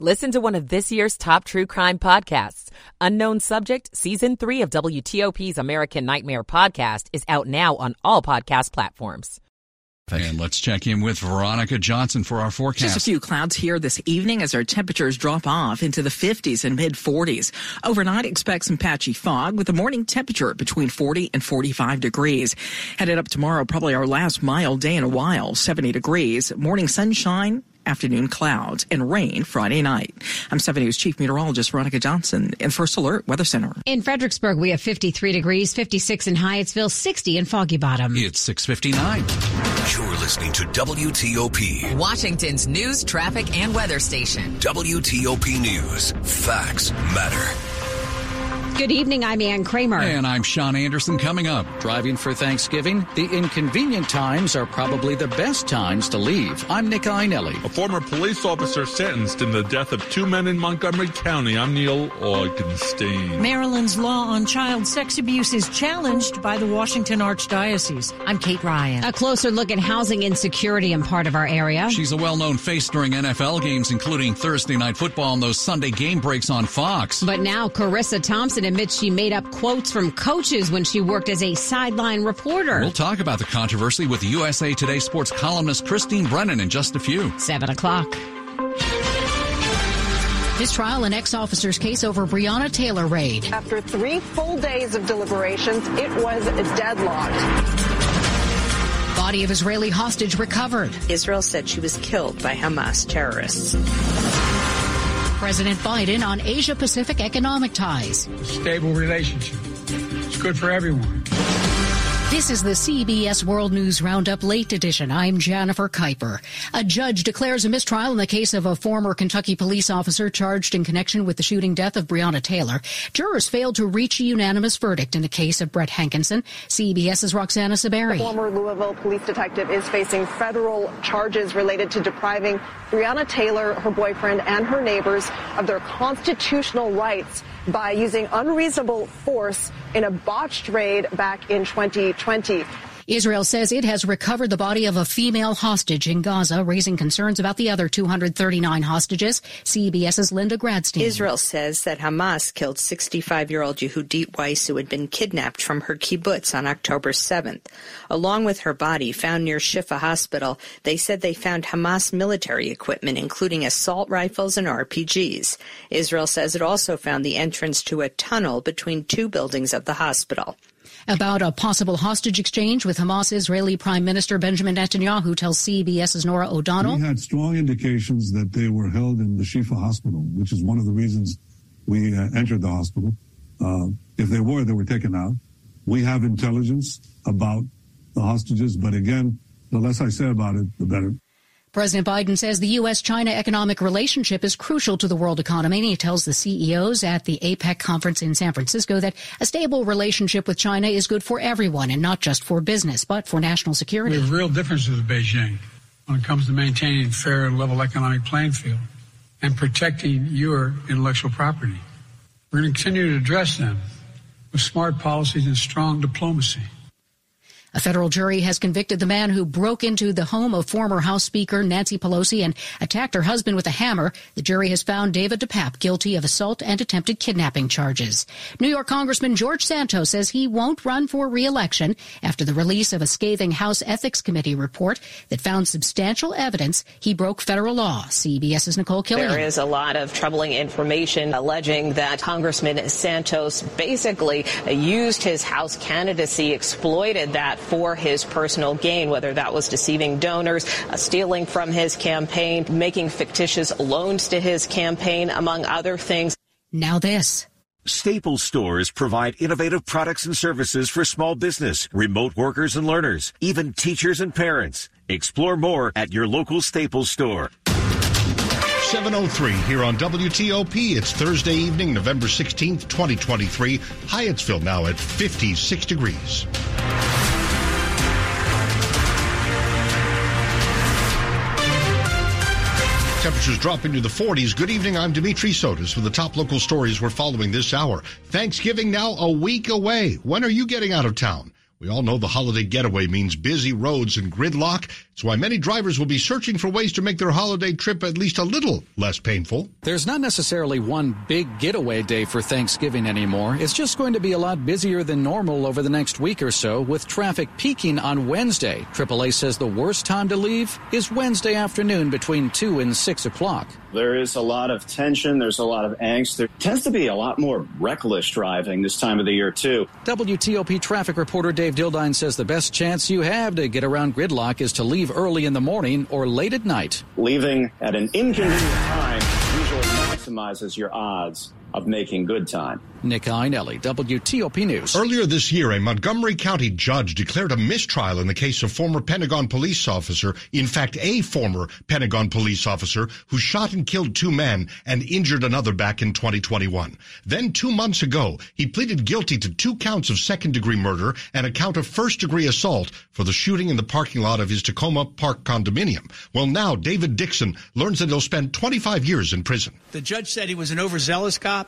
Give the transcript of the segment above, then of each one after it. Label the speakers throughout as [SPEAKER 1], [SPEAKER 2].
[SPEAKER 1] Listen to one of this year's top true crime podcasts. Unknown Subject, Season 3 of WTOP's American Nightmare podcast is out now on all podcast platforms.
[SPEAKER 2] And let's check in with Veronica Johnson for our forecast.
[SPEAKER 3] Just a few clouds here this evening as our temperatures drop off into the 50s and mid 40s. Overnight, expect some patchy fog with a morning temperature between 40 and 45 degrees. Headed up tomorrow, probably our last mild day in a while, 70 degrees. Morning sunshine, afternoon clouds, and rain Friday night. I'm 7 News Chief Meteorologist Veronica Johnson in First Alert Weather Center.
[SPEAKER 4] In Fredericksburg, we have 53 degrees, 56 in Hyattsville, 60 in Foggy Bottom.
[SPEAKER 2] It's 659.
[SPEAKER 5] You're listening to WTOP.
[SPEAKER 6] Washington's news, traffic, and weather station.
[SPEAKER 5] WTOP News. Facts matter.
[SPEAKER 4] Good evening. I'm Ann Kramer.
[SPEAKER 2] And I'm Sean Anderson coming up.
[SPEAKER 7] Driving for Thanksgiving, the inconvenient times are probably the best times to leave. I'm Nick Iannelli.
[SPEAKER 8] A former police officer sentenced in the death of two men in Montgomery County. I'm Neil Augenstein.
[SPEAKER 9] Maryland's law on child sex abuse is challenged by the Washington Archdiocese. I'm Kate Ryan.
[SPEAKER 4] A closer look at housing insecurity in part of our area.
[SPEAKER 2] She's a well known face during NFL games, including Thursday Night Football and those Sunday game breaks on Fox.
[SPEAKER 4] But now, Charissa Thompson admits she made up quotes from coaches when she worked as a sideline reporter.
[SPEAKER 2] We'll talk about the controversy with USA Today sports columnist Christine Brennan in just a few.
[SPEAKER 4] 7 o'clock.
[SPEAKER 9] This trial, an ex-officer's case over Breonna Taylor raid.
[SPEAKER 10] After three full days of deliberations, it was deadlocked.
[SPEAKER 9] Body of Israeli hostage recovered.
[SPEAKER 11] Israel said she was killed by Hamas terrorists.
[SPEAKER 9] President Biden on Asia Pacific economic ties.
[SPEAKER 12] Stable relationship. It's good for everyone.
[SPEAKER 9] This is the CBS World News Roundup Late Edition. I'm Jennifer Keiper. A judge declares a mistrial in the case of a former Kentucky police officer charged in connection with the shooting death of Breonna Taylor. Jurors failed to reach a unanimous verdict in the case of Brett Hankison. CBS's Roxana Saberi.
[SPEAKER 10] Former Louisville police detective is facing federal charges related to depriving Breonna Taylor, her boyfriend, and her neighbors of their constitutional rights by using unreasonable force in a botched raid back in 2020.
[SPEAKER 9] Israel says it has recovered the body of a female hostage in Gaza, raising concerns about the other 239 hostages. CBS's Linda Gradstein.
[SPEAKER 11] Israel says that Hamas killed 65-year-old Yehudit Weiss, who had been kidnapped from her kibbutz on October 7th. Along with her body found near Shifa Hospital, they said they found Hamas military equipment, including assault rifles and RPGs. Israel says it also found the entrance to a tunnel between two buildings of the hospital
[SPEAKER 9] about a possible hostage exchange with Hamas Israeli Prime Minister Benjamin Netanyahu tells CBS's Norah O'Donnell.
[SPEAKER 13] We had strong indications that they were held in the Shifa hospital, which is one of the reasons we uh, entered the hospital. Uh, if they were, they were taken out. We have intelligence about the hostages, but again, the less I say about it, the better.
[SPEAKER 9] President Biden says the U.S. China economic relationship is crucial to the world economy. And he tells the CEOs at the APEC conference in San Francisco that a stable relationship with China is good for everyone and not just for business, but for national security.
[SPEAKER 12] We have real differences with Beijing when it comes to maintaining fair and level economic playing field and protecting your intellectual property. We're going to continue to address them with smart policies and strong diplomacy.
[SPEAKER 9] A federal jury has convicted the man who broke into the home of former House Speaker Nancy Pelosi and attacked her husband with a hammer. The jury has found David DePape guilty of assault and attempted kidnapping charges. New York Congressman George Santos says he won't run for re-election after the release of a scathing House Ethics Committee report that found substantial evidence he broke federal law. CBS's Nicole Killion.
[SPEAKER 14] There is a lot of troubling information alleging that Congressman Santos basically used his House candidacy, exploited that for his personal gain, whether that was deceiving donors, uh, stealing from his campaign, making fictitious loans to his campaign, among other things.
[SPEAKER 9] Now this.
[SPEAKER 15] Staples stores provide innovative products and services for small business, remote workers and learners, even teachers and parents. Explore more at your local Staples store.
[SPEAKER 16] 703 here on WTOP. It's Thursday evening, November 16th, 2023. Hyattsville now at 56 degrees. Temperatures drop into the 40s. Good evening. I'm Dimitri Sotis with the top local stories we're following this hour. Thanksgiving now a week away. When are you getting out of town? We all know the holiday getaway means busy roads and gridlock. It's why many drivers will be searching for ways to make their holiday trip at least a little less painful.
[SPEAKER 7] There's not necessarily one big getaway day for Thanksgiving anymore. It's just going to be a lot busier than normal over the next week or so, with traffic peaking on Wednesday. AAA says the worst time to leave is Wednesday afternoon between 2 and 6 o'clock.
[SPEAKER 17] There is a lot of tension. There's a lot of angst. There tends to be a lot more reckless driving this time of the year, too.
[SPEAKER 7] WTOP traffic reporter Dave Dildine says the best chance you have to get around gridlock is to leave early in the morning or late at night.
[SPEAKER 17] Leaving at an inconvenient time usually maximizes your odds of making good time.
[SPEAKER 7] Nick Iannelli, WTOP News.
[SPEAKER 16] Earlier this year, a Montgomery County judge declared a mistrial in the case of former Pentagon police officer, in fact, a former Pentagon police officer who shot and killed two men and injured another back in 2021. Then two months ago, he pleaded guilty to two counts of second degree murder and a count of first degree assault for the shooting in the parking lot of his Takoma Park condominium. Well, now David Dixon learns that he'll spend 25 years in prison.
[SPEAKER 18] The judge said he was an overzealous cop.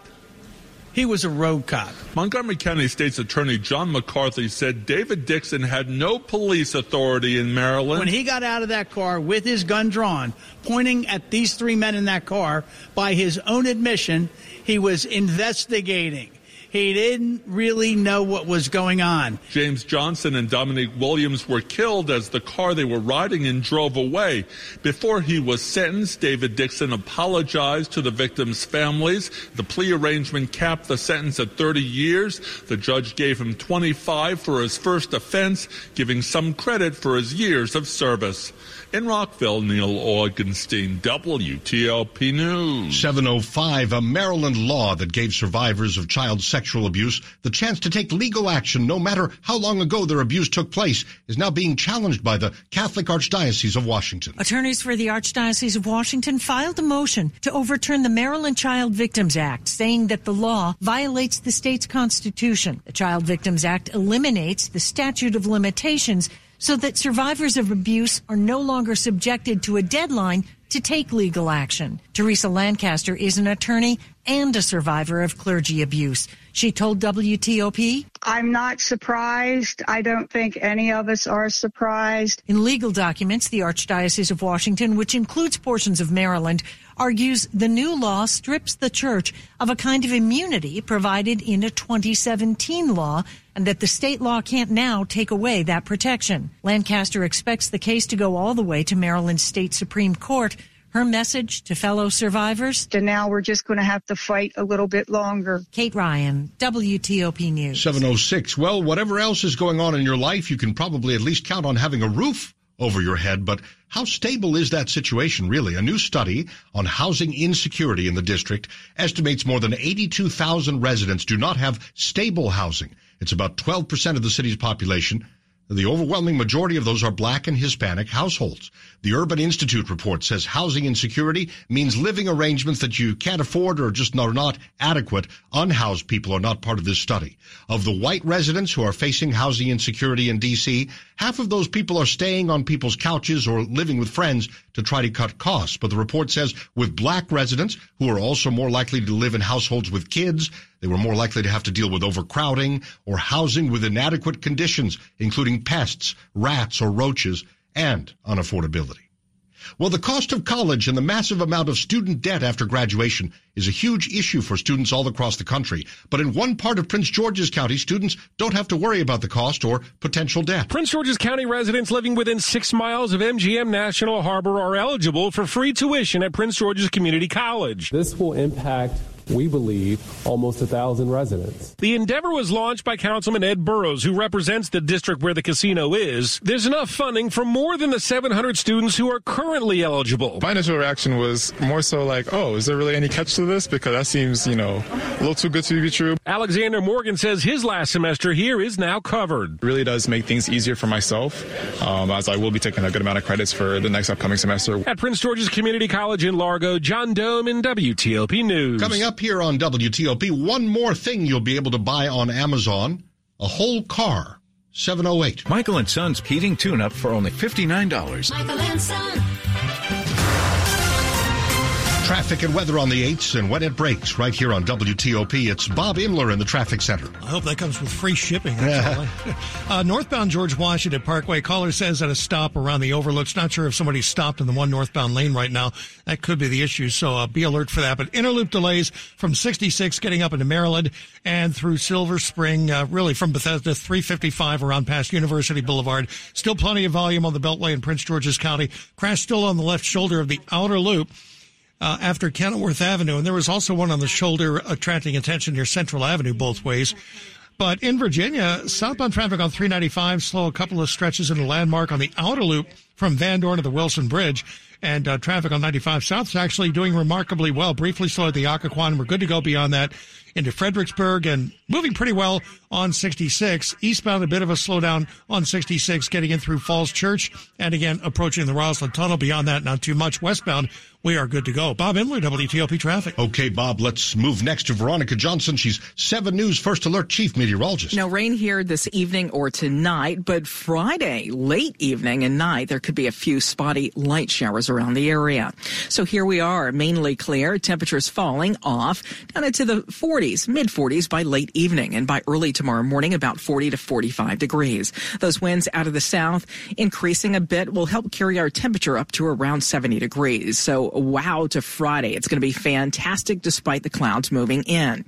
[SPEAKER 18] He was a road cop.
[SPEAKER 8] Montgomery County State's Attorney John McCarthy said David Dixon had no police authority in Maryland.
[SPEAKER 18] When he got out of that car with his gun drawn, pointing at these three men in that car, by his own admission, he was investigating. He didn't really know what was going on.
[SPEAKER 8] James Johnson and Dominique Williams were killed as the car they were riding in drove away. Before he was sentenced, David Dixon apologized to the victims' families. The plea arrangement capped the sentence at 30 years. The judge gave him 25 for his first offense, giving some credit for his years of service. In Rockville, Neil Augenstein, WTOP News.
[SPEAKER 16] 705, a Maryland law that gave survivors of child sexual abuse the chance to take legal action no matter how long ago their abuse took place is now being challenged by the Catholic Archdiocese of Washington.
[SPEAKER 19] Attorneys for the Archdiocese of Washington filed a motion to overturn the Maryland Child Victims Act, saying that the law violates the state's constitution. The Child Victims Act eliminates the statute of limitations so that survivors of abuse are no longer subjected to a deadline to take legal action. Teresa Lancaster is an attorney and a survivor of clergy abuse. She told WTOP,
[SPEAKER 20] I'm not surprised. I don't think any of us are surprised.
[SPEAKER 19] In legal documents, the Archdiocese of Washington, which includes portions of Maryland, argues the new law strips the church of a kind of immunity provided in a 2017 law and that the state law can't now take away that protection. Lancaster expects the case to go all the way to Maryland State Supreme Court. Her message to fellow survivors?
[SPEAKER 20] And now we're just going to have to fight a little bit longer.
[SPEAKER 19] Kate Ryan, WTOP News.
[SPEAKER 16] 706. Well, whatever else is going on in your life, you can probably at least count on having a roof over your head, but how stable is that situation really? A new study on housing insecurity in the district estimates more than 82,000 residents do not have stable housing. It's about 12% of the city's population. The overwhelming majority of those are black and Hispanic households. The Urban Institute report says housing insecurity means living arrangements that you can't afford or just are not adequate. Unhoused people are not part of this study. Of the white residents who are facing housing insecurity in DC, half of those people are staying on people's couches or living with friends to try to cut costs. But the report says with black residents who are also more likely to live in households with kids, they were more likely to have to deal with overcrowding or housing with inadequate conditions, including pests, rats, or roaches, and unaffordability. Well, the cost of college and the massive amount of student debt after graduation is a huge issue for students all across the country. But in one part of Prince George's County, students don't have to worry about the cost or potential debt.
[SPEAKER 21] Prince George's County residents living within six miles of MGM National Harbor are eligible for free tuition at Prince George's Community College.
[SPEAKER 22] This will impact we believe, almost a thousand residents.
[SPEAKER 21] The endeavor was launched by Councilman Ed Burroughs, who represents the district where the casino is. There's enough funding for more than the 700 students who are currently eligible.
[SPEAKER 23] My initial reaction was more so like, oh, is there really any catch to this? Because that seems, you know, a little too good to be true.
[SPEAKER 21] Alexander Morgan says his last semester here is now covered.
[SPEAKER 23] It really does make things easier for myself, um, as I will be taking a good amount of credits for the next upcoming semester.
[SPEAKER 21] At Prince George's Community College in Largo, John Domen WTOP News.
[SPEAKER 16] Coming up here on WTOP, one more thing you'll be able to buy on Amazon a whole car. 708.
[SPEAKER 24] Michael and Son's heating tune up for only $59.
[SPEAKER 25] Michael and Son.
[SPEAKER 16] Traffic and weather on the 8s and when it breaks right here on WTOP. It's Bob Imler in the traffic center.
[SPEAKER 26] I hope that comes with free shipping. uh, northbound George Washington Parkway. Caller says at a stop around the overlooks. Not sure if somebody stopped in the one northbound lane right now. That could be the issue. So uh, be alert for that. But inner loop delays from 66 getting up into Maryland and through Silver Spring, uh, really from Bethesda 355 around past University Boulevard. Still plenty of volume on the Beltway in Prince George's County. Crash still on the left shoulder of the outer loop uh, after Kenilworth Avenue, and there was also one on the shoulder attracting attention near Central Avenue both ways. But in Virginia, southbound traffic on 395 slow a couple of stretches in the landmark on the outer loop from Van Dorn to the Wilson Bridge. And uh, traffic on 95 South is actually doing remarkably well. Briefly slow at the Occoquan. We're good to go beyond that into Fredericksburg and moving pretty well on 66. Eastbound, a bit of a slowdown on 66, getting in through Falls Church and again approaching the Rosslyn Tunnel. Beyond that, not too much. Westbound, we are good to go. Bob Imler, WTOP Traffic.
[SPEAKER 16] Okay, Bob, let's move next to Veronica Johnson. She's 7 News First Alert Chief Meteorologist.
[SPEAKER 27] No rain here this evening or tonight, but Friday, late evening and night, there could be a few spotty light showers around the area. So here we are, mainly clear, temperatures falling off down into the 40s, mid 40s by late evening, and by early tomorrow morning, about 40 to 45 degrees. Those winds out of the south increasing a bit will help carry our temperature up to around 70 degrees. So wow to Friday. It's going to be fantastic despite the clouds moving in.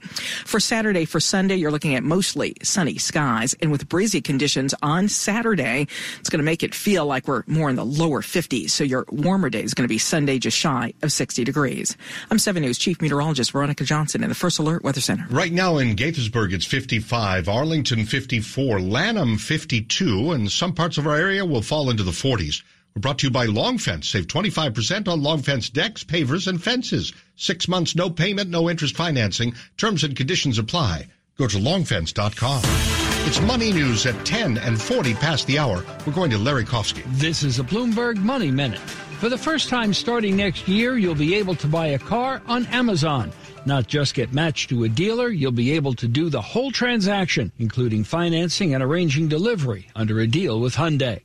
[SPEAKER 27] For Saturday, for Sunday, you're looking at mostly sunny skies and with breezy conditions on Saturday, it's going to make it feel like we're more in the lower 50s. So your warmer day is going to be Sunday just shy of 60 degrees. I'm 7 News Chief Meteorologist Veronica Johnson in the First Alert Weather Center.
[SPEAKER 16] Right now in Gaithersburg, it's 55, Arlington 54, Lanham 52, and some parts of our area will fall into the 40s. We're brought to you by Long Fence. Save 25% on Long Fence decks, pavers, and fences. Six months, no payment, no interest financing. Terms and conditions apply. Go to longfence.com. It's money news at 10 and 40 past the hour. We're going to Larry Kofsky.
[SPEAKER 28] This is a Bloomberg Money Minute. For the first time starting next year, you'll be able to buy a car on Amazon. Not just get matched to a dealer, you'll be able to do the whole transaction, including financing and arranging delivery under a deal with Hyundai.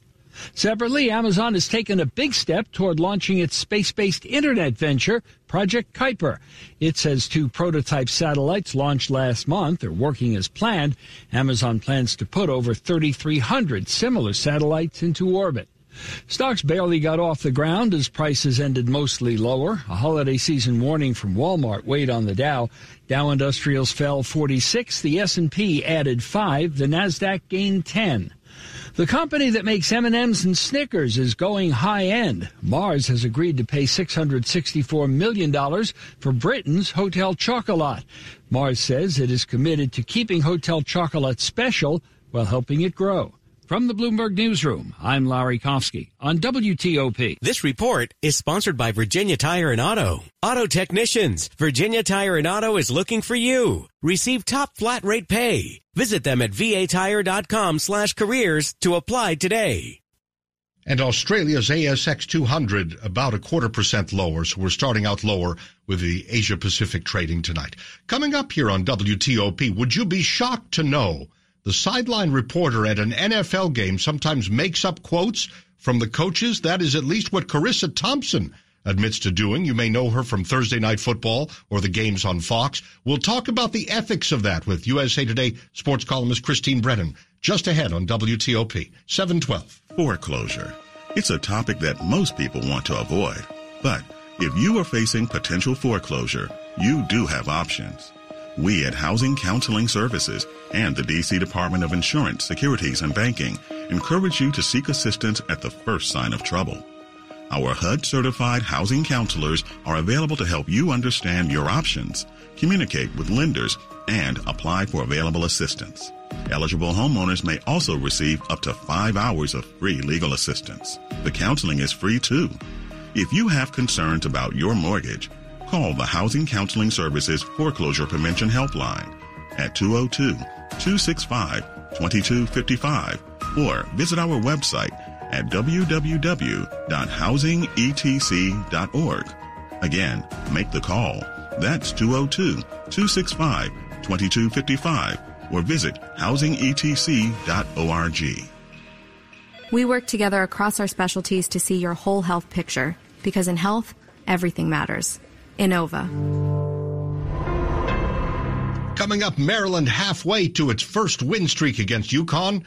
[SPEAKER 28] Separately, Amazon has taken a big step toward launching its space-based internet venture, Project Kuiper. It says two prototype satellites launched last month are working as planned. Amazon plans to put over 3,300 similar satellites into orbit. Stocks barely got off the ground as prices ended mostly lower. A holiday season warning from Walmart weighed on the Dow. Dow Industrials fell 46, the S&P added 5, the Nasdaq gained 10. The company that makes M&Ms and Snickers is going high end. Mars has agreed to pay $664 million for Britain's Hotel Chocolat. Mars says it is committed to keeping Hotel Chocolat special while helping it grow. From the Bloomberg Newsroom, I'm Larry Kofsky on WTOP.
[SPEAKER 24] This report is sponsored by Virginia Tire and Auto. Auto technicians, Virginia Tire and Auto is looking for you. Receive top flat rate pay. Visit them at vatire.com slash careers to apply today.
[SPEAKER 16] And Australia's ASX 200 about a quarter percent lower, so we're starting out lower with the Asia Pacific trading tonight. Coming up here on WTOP, would you be shocked to know the sideline reporter at an NFL game sometimes makes up quotes from the coaches. That is at least what Charissa Thompson admits to doing. You may know her from Thursday Night Football or the games on Fox. We'll talk about the ethics of that with USA Today sports columnist Christine Brennan just ahead on WTOP 712.
[SPEAKER 25] Foreclosure. It's a topic that most people want to avoid. But if you are facing potential foreclosure, you do have options. We at Housing Counseling Services and the DC Department of Insurance, Securities, and Banking encourage you to seek assistance at the first sign of trouble. Our HUD certified housing counselors are available to help you understand your options, communicate with lenders, and apply for available assistance. Eligible homeowners may also receive up to five hours of free legal assistance. The counseling is free too. If you have concerns about your mortgage, call the Housing Counseling Services Foreclosure Prevention Helpline at 202 265 2255 or visit our website at www.housingetc.org. Again, make the call. That's 202 265 2255 or visit housingetc.org.
[SPEAKER 29] We work together across our specialties to see your whole health picture because in health, everything matters. Inova.
[SPEAKER 16] Coming up, Maryland halfway to its first win streak against UConn.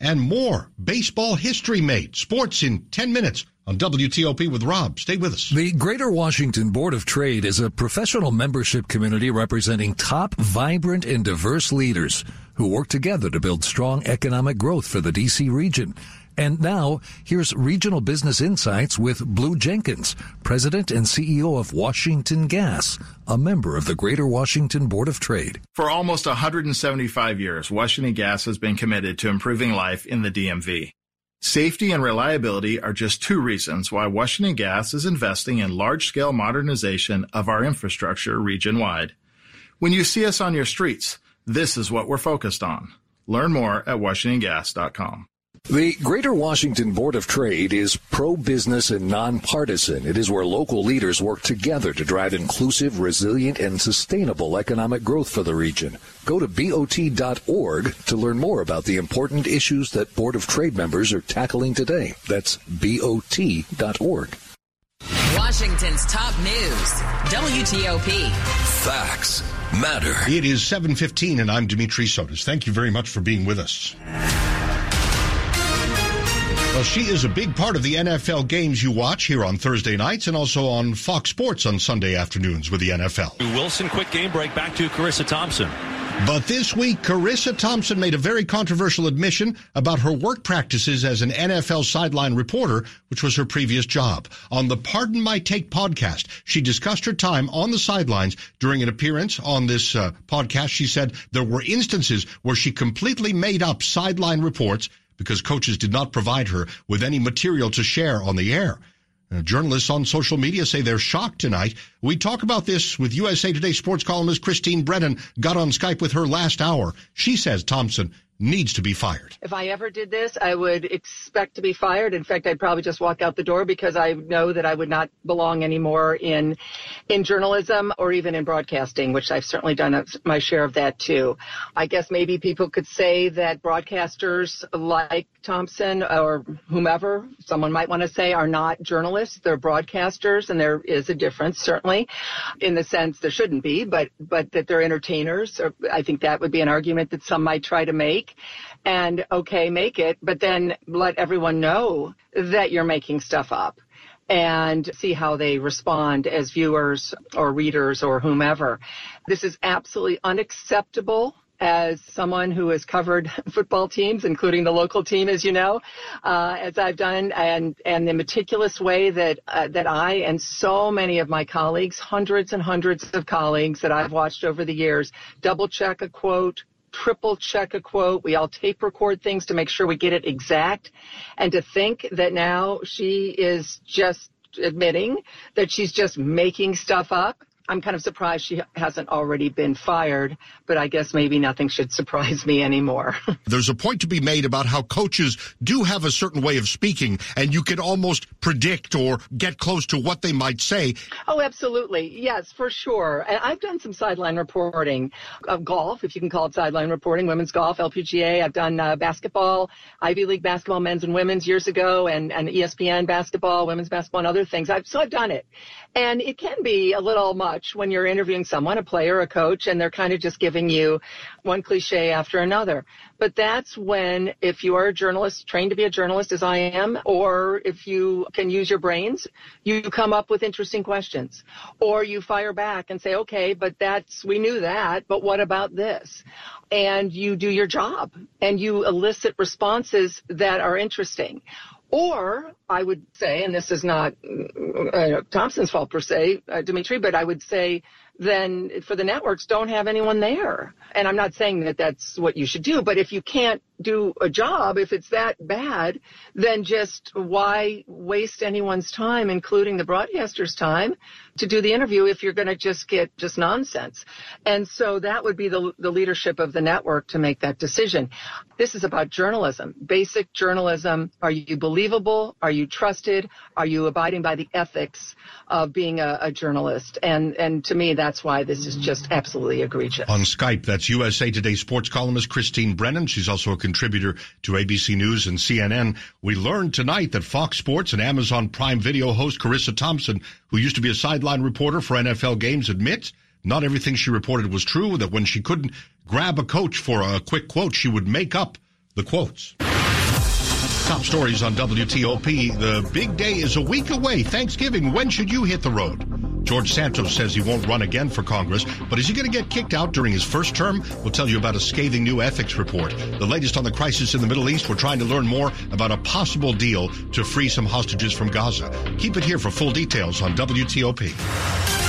[SPEAKER 16] And more baseball history made. Sports in 10 minutes on WTOP with Rob. Stay with us.
[SPEAKER 30] The Greater Washington Board of Trade is a professional membership community representing top, vibrant, and diverse leaders who work together to build strong economic growth for the DC region. And now, here's Regional Business Insights with Blue Jenkins, President and CEO of Washington Gas, a member of the Greater Washington Board of Trade.
[SPEAKER 31] For almost 175 years, Washington Gas has been committed to improving life in the DMV. Safety and reliability are just two reasons why Washington Gas is investing in large scale modernization of our infrastructure region wide. When you see us on your streets, this is what we're focused on. Learn more at WashingtonGas.com.
[SPEAKER 30] The Greater Washington Board of Trade is pro-business and nonpartisan. It is where local leaders work together to drive inclusive, resilient, and sustainable economic growth for the region. Go to BOT.org to learn more about the important issues that Board of Trade members are tackling today. That's BOT.org.
[SPEAKER 32] Washington's top news, WTOP.
[SPEAKER 16] Facts matter. It is 7:15 and I'm Dimitri Sotis. Thank you very much for being with us. Well, she is a big part of the NFL games you watch here on Thursday nights and also on Fox Sports on Sunday afternoons with the NFL.
[SPEAKER 33] Wilson, quick game break back to Charissa Thompson.
[SPEAKER 16] But this week, Charissa Thompson made a very controversial admission about her work practices as an NFL sideline reporter, which was her previous job. On the Pardon My Take podcast, she discussed her time on the sidelines during an appearance on this uh, podcast. She said there were instances where she completely made up sideline reports because coaches did not provide her with any material to share on the air. Uh, journalists on social media say they're shocked tonight. We talk about this with USA Today sports columnist Christine Brennan. Got on Skype with her last hour. She says Thompson needs to be fired.
[SPEAKER 34] If I ever did this, I would expect to be fired. In fact, I'd probably just walk out the door because I know that I would not belong anymore in in journalism or even in broadcasting, which I've certainly done my share of that too. I guess maybe people could say that broadcasters like Thompson or whomever, someone might want to say, are not journalists. They're broadcasters, and there is a difference certainly in the sense there shouldn't be, but but that they're entertainers. Or I think that would be an argument that some might try to make make and okay, make it, but then let everyone know that you're making stuff up and see how they respond as viewers or readers or whomever. This is absolutely unacceptable as someone who has covered football teams, including the local team, as you know, uh, as I've done, and and the meticulous way that uh, that I and so many of my colleagues, hundreds and hundreds of colleagues that I've watched over the years, double check a quote, triple check a quote. We all tape record things to make sure we get it exact. And to think that now she is just admitting that she's just making stuff up I'm kind of surprised she hasn't already been fired, but I guess maybe nothing should surprise me anymore.
[SPEAKER 16] There's a point to be made about how coaches do have a certain way of speaking, and you can almost predict or get close to what they might say.
[SPEAKER 34] Oh, absolutely. Yes, for sure. And I've done some sideline reporting of golf, if you can call it sideline reporting, women's golf, LPGA. I've done uh, basketball, Ivy League basketball, men's and women's years ago, and, and ESPN basketball, women's basketball, and other things. I've, so I've done it. And it can be a little much when you're interviewing someone, a player, a coach, and they're kind of just giving you one cliche after another. But that's when, if you are a journalist, trained to be a journalist as I am, or if you can use your brains, you come up with interesting questions. Or you fire back and say, okay, but that's, we knew that, but what about this? And you do your job and you elicit responses that are interesting. Or I would say, and this is not uh, Thompson's fault per se, uh, Dimitri, but I would say then for the networks, don't have anyone there. And I'm not saying that that's what you should do, but if you can't do a job, if it's that bad, then just why waste anyone's time, including the broadcaster's time, to do the interview if you're going to just get just nonsense. And so that would be the, the leadership of the network to make that decision. This is about journalism, basic journalism. Are you believable? Are you trusted? Are you abiding by the ethics of being a, a journalist? And, and to me, that's why this is just absolutely egregious.
[SPEAKER 16] On Skype, that's USA Today sports columnist Christine Brennan. She's also a contributor to ABC News and CNN. We learned tonight that Fox Sports and Amazon Prime Video host Charissa Thompson, who used to be a sideline reporter for NFL games, admits not everything she reported was true, that when she couldn't grab a coach for a quick quote, she would make up the quotes. Top stories on WTOP. The big day is a week away. Thanksgiving. When should you hit the road? George Santos says he won't run again for Congress, but is he going to get kicked out during his first term? We'll tell you about a scathing new ethics report. The latest on the crisis in the Middle East. We're trying to learn more about a possible deal to free some hostages from Gaza. Keep it here for full details on WTOP.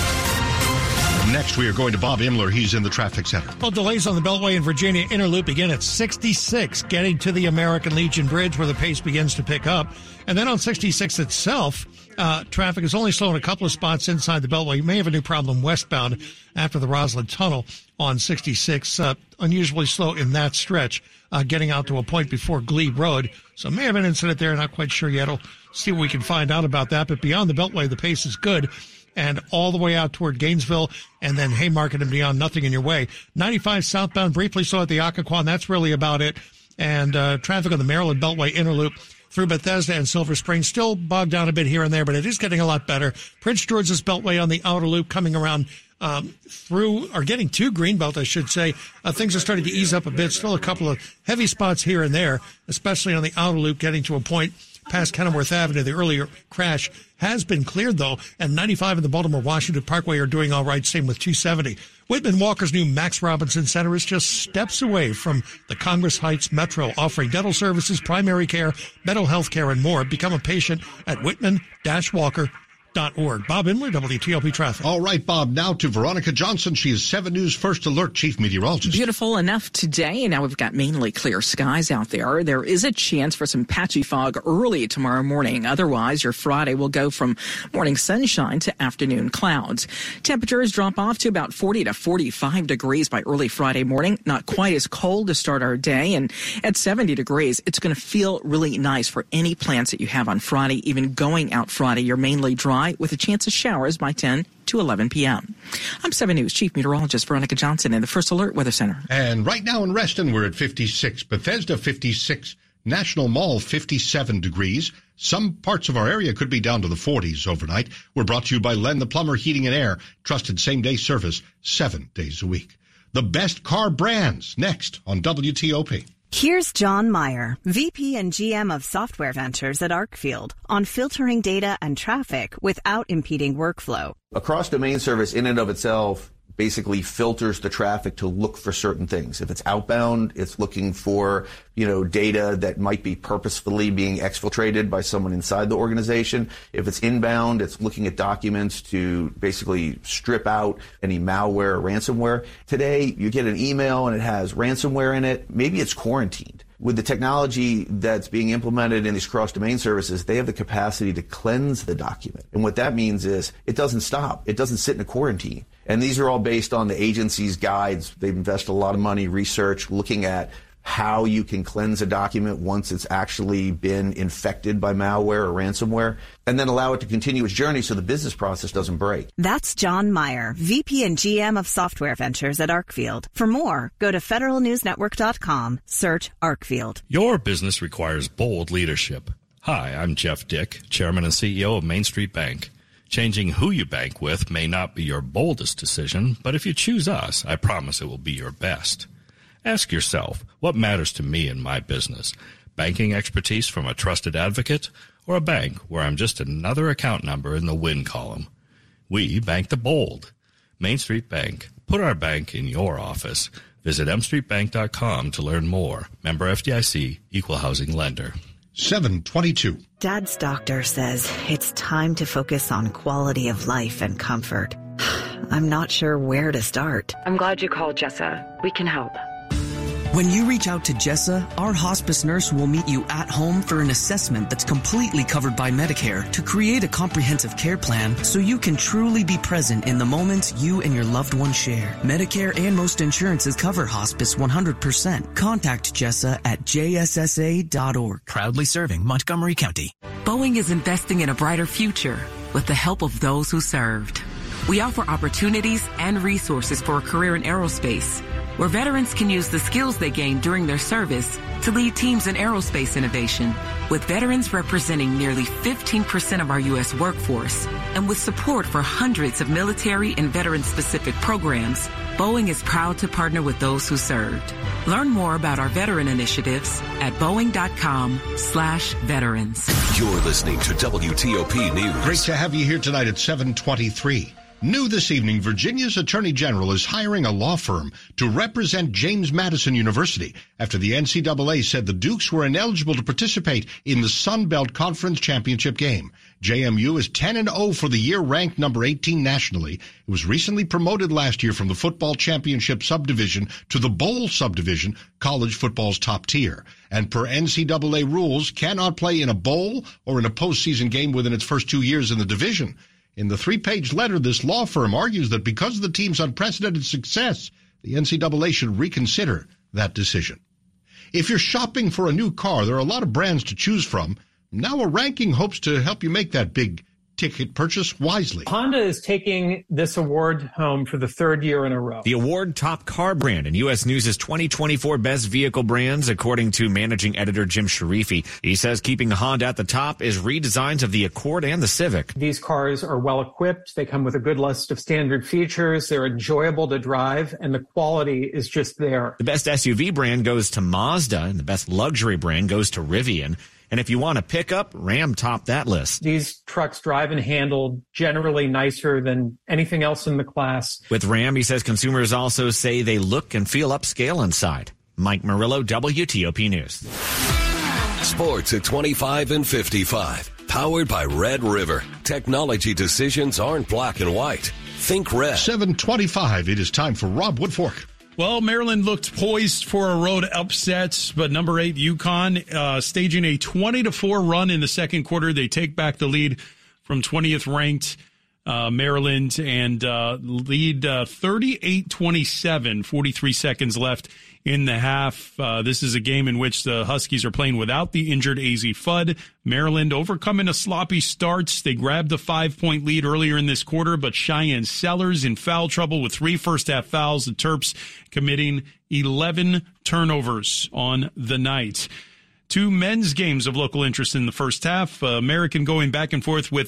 [SPEAKER 16] Next, we are going to Bob Imler. He's in the traffic center.
[SPEAKER 26] Well, delays on the Beltway in Virginia Inner loop begin at 66, getting to the American Legion Bridge where the pace begins to pick up. And then on 66 itself, uh, traffic is only slow in a couple of spots inside the Beltway. You may have a new problem westbound after the Rosslyn Tunnel on 66. Uh, unusually slow in that stretch, uh, getting out to a point before Glebe Road. So may have an incident there. Not quite sure yet. We'll see what we can find out about that. But beyond the Beltway, the pace is good and all the way out toward Gainesville and then Haymarket and beyond, nothing in your way. 95 southbound, briefly saw at the Occoquan. That's really about it. And uh, traffic on the Maryland Beltway Inner loop through Bethesda and Silver Spring still bogged down a bit here and there, but it is getting a lot better. Prince George's Beltway on the outer loop coming around um, through or getting to Greenbelt, I should say. Uh, things are starting to ease up a bit. Still a couple of heavy spots here and there, especially on the outer loop, getting to a point past Kenilworth Avenue. The earlier crash has been cleared though, and 95 and the Baltimore Washington Parkway are doing all right. Same with 270. Whitman Walker's new Max Robinson Center is just steps away from the Congress Heights Metro, offering dental services, primary care, mental health care, and more. Become a patient at Whitman-Walker Org. Bob Imler, WTOP Traffic.
[SPEAKER 16] All right, Bob. Now to Veronica Johnson. She is 7 News First Alert Chief Meteorologist.
[SPEAKER 27] Beautiful enough today. Now we've got mainly clear skies out there. There is a chance for some patchy fog early tomorrow morning. Otherwise, your Friday will go from morning sunshine to afternoon clouds. Temperatures drop off to about 40 to 45 degrees by early Friday morning. Not quite as cold to start our day. And at 70 degrees, it's going to feel really nice for any plans that you have on Friday. Even going out Friday, you're mainly dry with a chance of showers by 10 to 11 p.m. I'm 7 News Chief Meteorologist Veronica Johnson in the First Alert Weather Center.
[SPEAKER 16] And right now in Reston, we're at 56. Bethesda, 56. National Mall, 57 degrees. Some parts of our area could be down to the 40s overnight. We're brought to you by Len the Plumber Heating and Air. Trusted same day service, seven days a week. The best car brands next on WTOP.
[SPEAKER 35] Here's John Meyer, VP and GM of Software Ventures at Arcfield, on filtering data and traffic without impeding workflow.
[SPEAKER 36] A cross domain service in and of itself basically filters the traffic to look for certain things. If it's outbound, it's looking for, you know, data that might be purposefully being exfiltrated by someone inside the organization. If it's inbound, it's looking at documents to basically strip out any malware or ransomware. Today, you get an email and it has ransomware in it. Maybe it's quarantined with the technology that's being implemented in these cross domain services, they have the capacity to cleanse the document. And what that means is it doesn't stop. It doesn't sit in a quarantine. And these are all based on the agency's guides. They've invested a lot of money, research, looking at how you can cleanse a document once it's actually been infected by malware or ransomware, and then allow it to continue its journey so the business process doesn't break.
[SPEAKER 35] That's John Meyer, VP and GM of Software Ventures at Arcfield. For more, go to federalnewsnetwork.com, search Arcfield.
[SPEAKER 37] Your business requires bold leadership. Hi, I'm Jeff Dick, Chairman and CEO of Main Street Bank. Changing who you bank with may not be your boldest decision, but if you choose us, I promise it will be your best. Ask yourself, what matters to me in my business? Banking expertise from a trusted advocate or a bank where I'm just another account number in the win column? We bank the bold. Main Street Bank. Put our bank in your office. Visit mstreetbank.com to learn more. Member FDIC, equal housing lender.
[SPEAKER 16] 722.
[SPEAKER 35] Dad's doctor says it's time to focus on quality of life and comfort. I'm not sure where to start.
[SPEAKER 38] I'm glad you called, Jessa. We can help.
[SPEAKER 39] When you reach out to Jessa, our hospice nurse will meet you at home for an assessment that's completely covered by Medicare to create a comprehensive care plan so you can truly be present in the moments you and your loved one share. Medicare and most insurances cover hospice 100%. Contact Jessa at jssa.org.
[SPEAKER 40] Proudly serving Montgomery County.
[SPEAKER 41] Boeing is investing in a brighter future with the help of those who served
[SPEAKER 42] We offer opportunities and resources for a career in aerospace, where veterans can use the skills they gained during their service to lead teams in aerospace innovation. With veterans representing nearly 15% of our U.S. workforce, and with support for hundreds of military and veteran-specific programs, Boeing is proud to partner with those who served. Learn more about our veteran initiatives at boeing.com slash veterans.
[SPEAKER 2] You're listening to WTOP News.
[SPEAKER 16] Great to have you here tonight at 723. New this evening, Virginia's Attorney General is hiring a law firm to represent James Madison University after the NCAA said the Dukes were ineligible to participate in the Sun Belt Conference Championship game. JMU is 10 and 0 for the year, ranked number 18 nationally. It was recently promoted last year from the football championship subdivision to the bowl subdivision, college football's top tier. And per NCAA rules, cannot play in a bowl or in a postseason game within its first two years in the division. In the three page letter, this law firm argues that because of the team's unprecedented success, the NCAA should reconsider that decision. If you're shopping for a new car, there are a lot of brands to choose from. Now a ranking hopes to help you make that big ticket purchase wisely.
[SPEAKER 39] Honda is taking this award home for the third year in a row.
[SPEAKER 43] The award top car brand in U.S. News' 2024 best vehicle brands, according to managing editor Jim Sharifi. He says keeping Honda at the top is redesigns of the Accord and the Civic.
[SPEAKER 39] These cars are well equipped. They come with a good list of standard features. They're enjoyable to drive and the quality is just there.
[SPEAKER 43] The best SUV brand goes to Mazda and the best luxury brand goes to Rivian. And if you want a pickup, Ram topped that list.
[SPEAKER 39] These trucks drive and handle generally nicer than anything else in the class.
[SPEAKER 43] With Ram, he says consumers also say they look and feel upscale inside. Mike Murillo, WTOP News.
[SPEAKER 2] Sports at 25 and 55. Powered by Red River. Technology decisions aren't black and white. Think red.
[SPEAKER 16] 725. It is time for Rob Woodfork.
[SPEAKER 44] Well, Maryland looked poised for a road upset, but number eight UConn uh, staging a twenty to four run in the second quarter. They take back the lead from twentieth ranked uh, Maryland and uh, lead uh, 38-27, 43 seconds left in the half. Uh, this is a game in which the Huskies are playing without the injured Azzi Fudd. Maryland overcoming a sloppy start. They grabbed a five point lead earlier in this quarter, but Shyanne Sellers in foul trouble with three first half fouls. The Terps committing 11 turnovers on the night. Two men's games of local interest in the first half. Uh, American going back and forth with